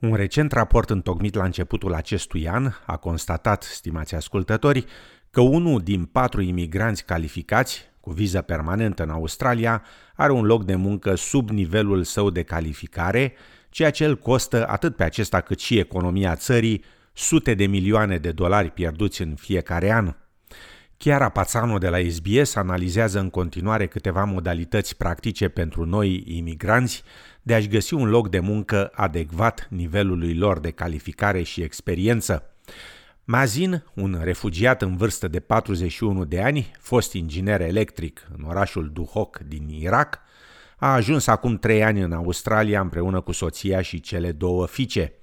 Un recent raport întocmit la începutul acestui an a constatat, stimați ascultători, că unul din patru imigranți calificați cu viză permanentă în Australia are un loc de muncă sub nivelul său de calificare, ceea ce îl costă atât pe acesta cât și economia țării sute de milioane de dolari pierduți în fiecare an. Chiar Apazano de la SBS analizează în continuare câteva modalități practice pentru noi imigranți de a-și găsi un loc de muncă adecvat nivelului lor de calificare și experiență. Mazin, un refugiat în vârstă de 41 de ani, fost inginer electric în orașul Duhok din Irak, a ajuns acum trei ani în Australia împreună cu soția și cele două fiice.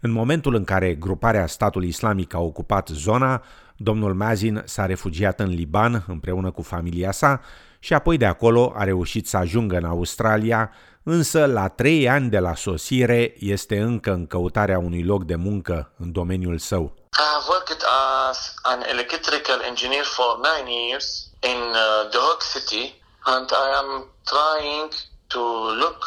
În momentul în care gruparea statului islamic a ocupat zona, domnul Mazin s-a refugiat în Liban împreună cu familia sa și apoi de acolo a reușit să ajungă în Australia, însă la trei ani de la sosire este încă în căutarea unui loc de muncă în domeniul său. I have worked as an electrical engineer for nine years in uh, the Hague City, and I am trying to look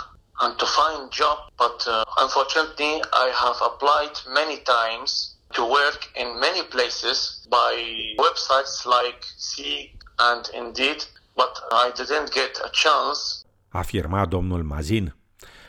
and to find job, but uh, unfortunately I have applied many times to work in many places by websites like Seek and Indeed, but I didn't get a chance. Afirma domnul Mazin.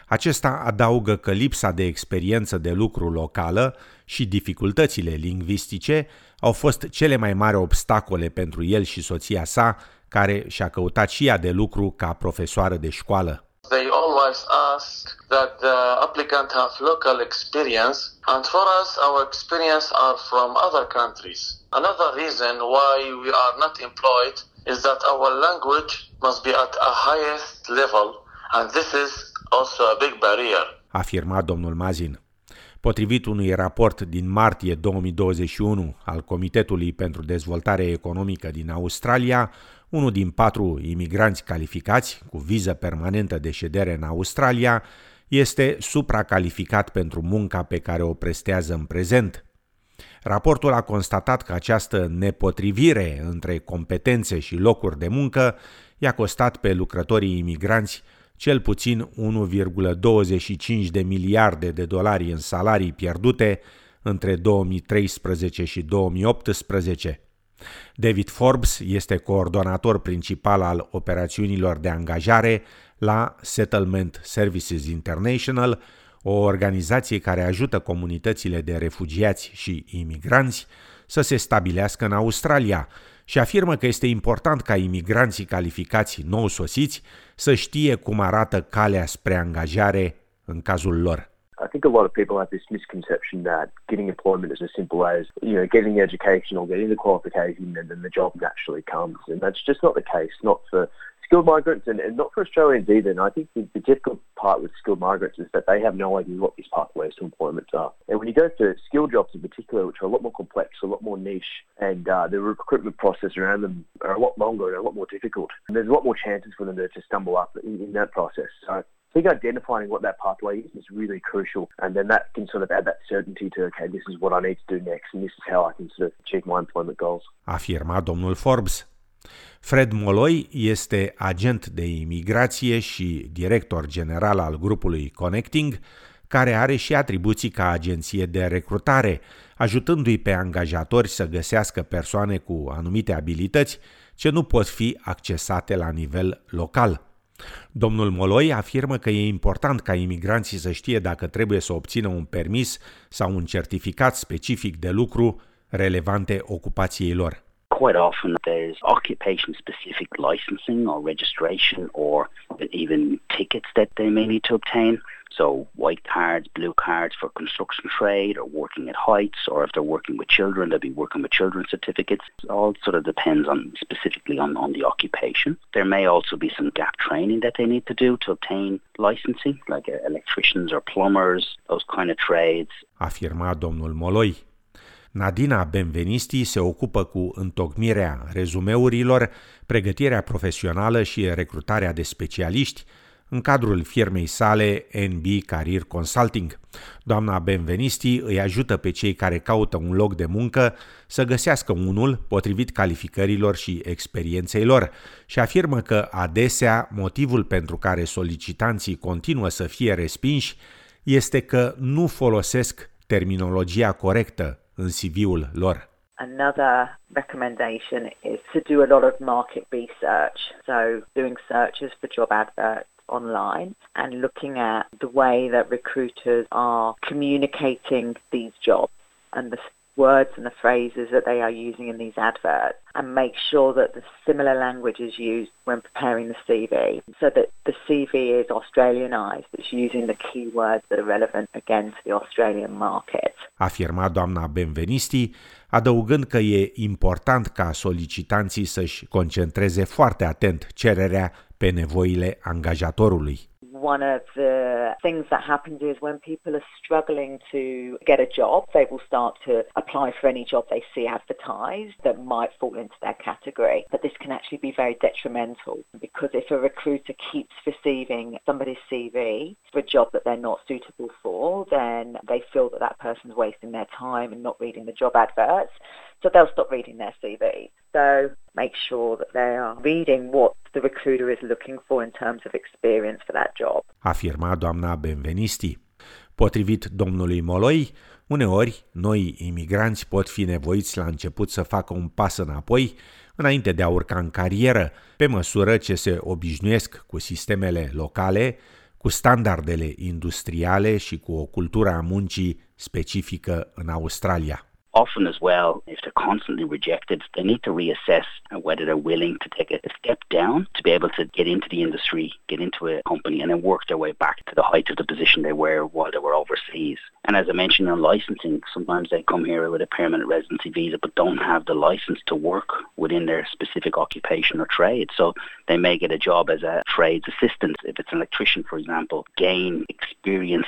Acesta adaugă că lipsa de experiență de lucru locală și dificultățile lingvistice au fost cele mai mari obstacole pentru el și soția sa, care și-a căutat și ea de lucru ca profesoară de școală. They always ask that the applicant have local experience, and for us, our experience are from other countries. Another reason why we are not employed is that our language must be at a highest level, and this is also a big barrier. Afirma domnul Mazin. Potrivit unui raport din martie 2021 al Comitetului pentru Dezvoltare Economică din Australia, unul din patru imigranți calificați cu viză permanentă de ședere în Australia este supracalificat pentru munca pe care o prestează în prezent. Raportul a constatat că această nepotrivire între competențe și locuri de muncă i-a costat pe lucrătorii imigranți cel puțin 1,25 de miliarde de dolari în salarii pierdute între 2013 și 2018. David Forbes este coordonator principal al operațiunilor de angajare la Settlement Services International, o organizație care ajută comunitățile de refugiați și imigranți să se stabilească în Australia și afirmă că este important ca imigranții calificați nou sosiți să știe cum arată calea spre angajare în cazul lor. I think a lot of people have this misconception that getting employment is as simple as, you know, getting the education or getting the qualification and then the job naturally comes. And that's just not the case, not for skilled migrants and, and not for Australians either. And I think the, the difficult part with skilled migrants is that they have no idea what these pathways to employment are. And when you go to skilled jobs in particular, which are a lot more complex, a lot more niche, and uh, the recruitment process around them are a lot longer and a lot more difficult. And there's a lot more chances for them to, to stumble up in, in that process. So I think identifying what that pathway is is really crucial, and then that can sort of add that certainty to okay, this is what I need to do next, and this is how I can sort of achieve my employment goals. Afirma domnul Forbes. Fred Moloi este agent de imigrație și director general al grupului Connecting, care are și atribuții ca agenție de recrutare, ajutându-i pe angajatori să găsească persoane cu anumite abilități ce nu pot fi accesate la nivel local. Domnul Moloi afirmă că e important ca imigranții să știe dacă trebuie să obțină un permis sau un certificat specific de lucru relevante ocupației lor. Quite often there's occupation specific licensing or registration or even tickets that they may need to obtain. So white cards, blue cards for construction trade or working at heights, or if they're working with children, they'll be working with children certificates. It all sort of depends on specifically on, on the occupation. There may also be some gap training that they need to do to obtain licensing, like uh, electricians or plumbers, those kind of trades. Afirma domnul Moloi. Nadina Benvenisti se ocupă cu întocmirea rezumeurilor, pregătirea profesională și recrutarea de specialiști, în cadrul firmei sale NB Career Consulting. Doamna Benvenisti îi ajută pe cei care caută un loc de muncă să găsească unul potrivit calificărilor și experienței lor și afirmă că adesea motivul pentru care solicitanții continuă să fie respinși este că nu folosesc terminologia corectă în CV-ul lor. Another recommendation is to do a lot of market research. So, doing searches for job adverts online and looking at the way that recruiters are communicating these jobs and the words and the phrases that they are using in these adverts and make sure that the similar language is used when preparing the CV so that the CV is Australianized, it's using the keywords that are relevant again to the Australian market. Afirma doamna Benvenisti, adăugând că e important ca solicitanții să-și concentreze foarte atent cererea pe nevoile angajatorului. One of the things that happens is when people are struggling to get a job, they will start to apply for any job they see advertised that might fall into their category. But this can actually be very detrimental because if a recruiter keeps receiving somebody's CV for a job that they're not suitable for, then they feel that that person's wasting their time and not reading the job adverts. So they'll stop reading their CV. So make sure that they are reading what the recruiter is looking for in terms of experience for that job. Afirma doamna Benvenisti. Potrivit domnului Moloi, uneori noi imigranți pot fi nevoiți la început să facă un pas înapoi înainte de a urca în carieră, pe măsură ce se obișnuiesc cu sistemele locale, cu standardele industriale și cu o cultură a muncii specifică în Australia. Often as well, if they're constantly rejected, they need to reassess whether they're willing to take a step down to be able to get into the industry, get into a company, and then work their way back to the height of the position they were while they were overseas. And as I mentioned on licensing, sometimes they come here with a permanent residency visa but don't have the license to work within their specific occupation or trade. So they may get a job as a trades assistant, if it's an electrician, for example, gain experience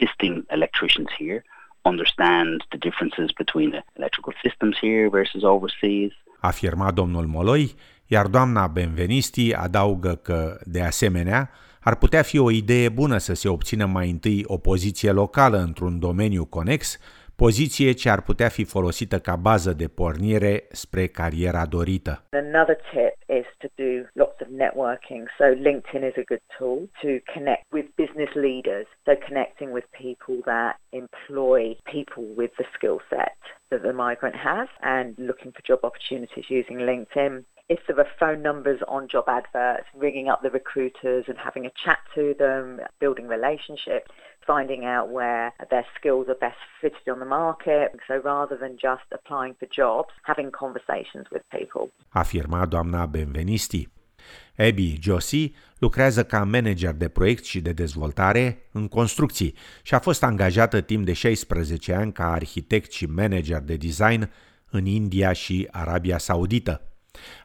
assisting electricians here understand the differences between the electrical systems here versus overseas. Afirma domnul Moloi, iar doamna Benvenisti adaugă că, de asemenea, ar putea fi o idee bună să se obțină mai întâi o poziție locală într-un domeniu conex, poziție ce ar putea fi folosită ca bază de pornire spre cariera dorită. Another tip is to do lots of networking. So LinkedIn is a good tool to connect with business leaders. So connecting with people that employ people with the skill set that the migrant has and looking for job opportunities using LinkedIn if there are phone numbers on job adverts, ringing up the recruiters and having a chat to them, building relationships, finding out where their skills are best fitted on the market. So rather than just applying for jobs, having conversations with people. Afirma doamna Benvenisti. Abby Josie lucrează ca manager de proiect și de dezvoltare în construcții și a fost angajată timp de 16 ani ca arhitect și manager de design în India și Arabia Saudită.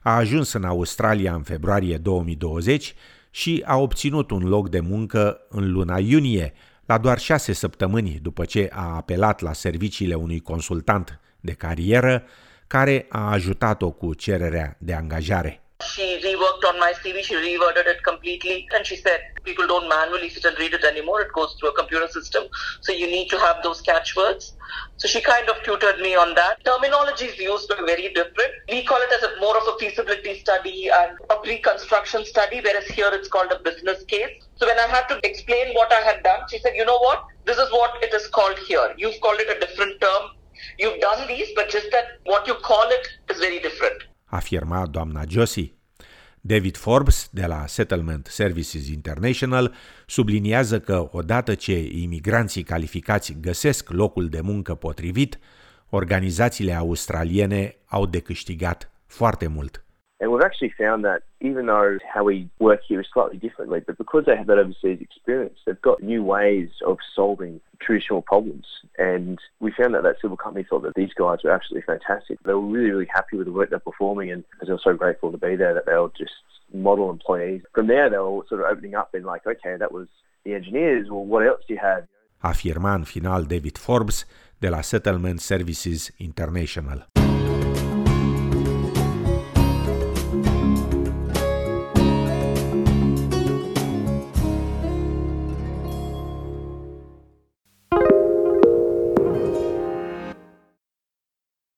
A ajuns în Australia în februarie 2020 și a obținut un loc de muncă în luna iunie, la doar șase săptămâni după ce a apelat la serviciile unui consultant de carieră care a ajutat-o cu cererea de angajare. She reworked on my CV, she reworded it completely, and she said people don't manually sit and read it anymore. It goes through a computer system, so you need to have those catchwords. So she kind of tutored me on that. Terminologies used were very different. We call it as a more of a feasibility study and a pre-construction study, whereas here it's called a business case. So when I had to explain what I had done, she said, you know what? This is what it is called here. You've called it a different term. You've done these, but just that what you call it is very different. afirma doamna Josie. David Forbes, de la Settlement Services International, subliniază că odată ce imigranții calificați găsesc locul de muncă potrivit, organizațiile australiene au de câștigat foarte mult. And we've actually found that even though how we work here is slightly differently, but because they have that overseas experience, they've got new ways of solving traditional problems. And we found that that civil company thought that these guys were absolutely fantastic. They were really, really happy with the work they're performing and they were so grateful to be there that they were just model employees. From there, they were sort of opening up and like, okay, that was the engineers. Well, what else do you have? Afirma în final David Forbes de la Settlement Services International.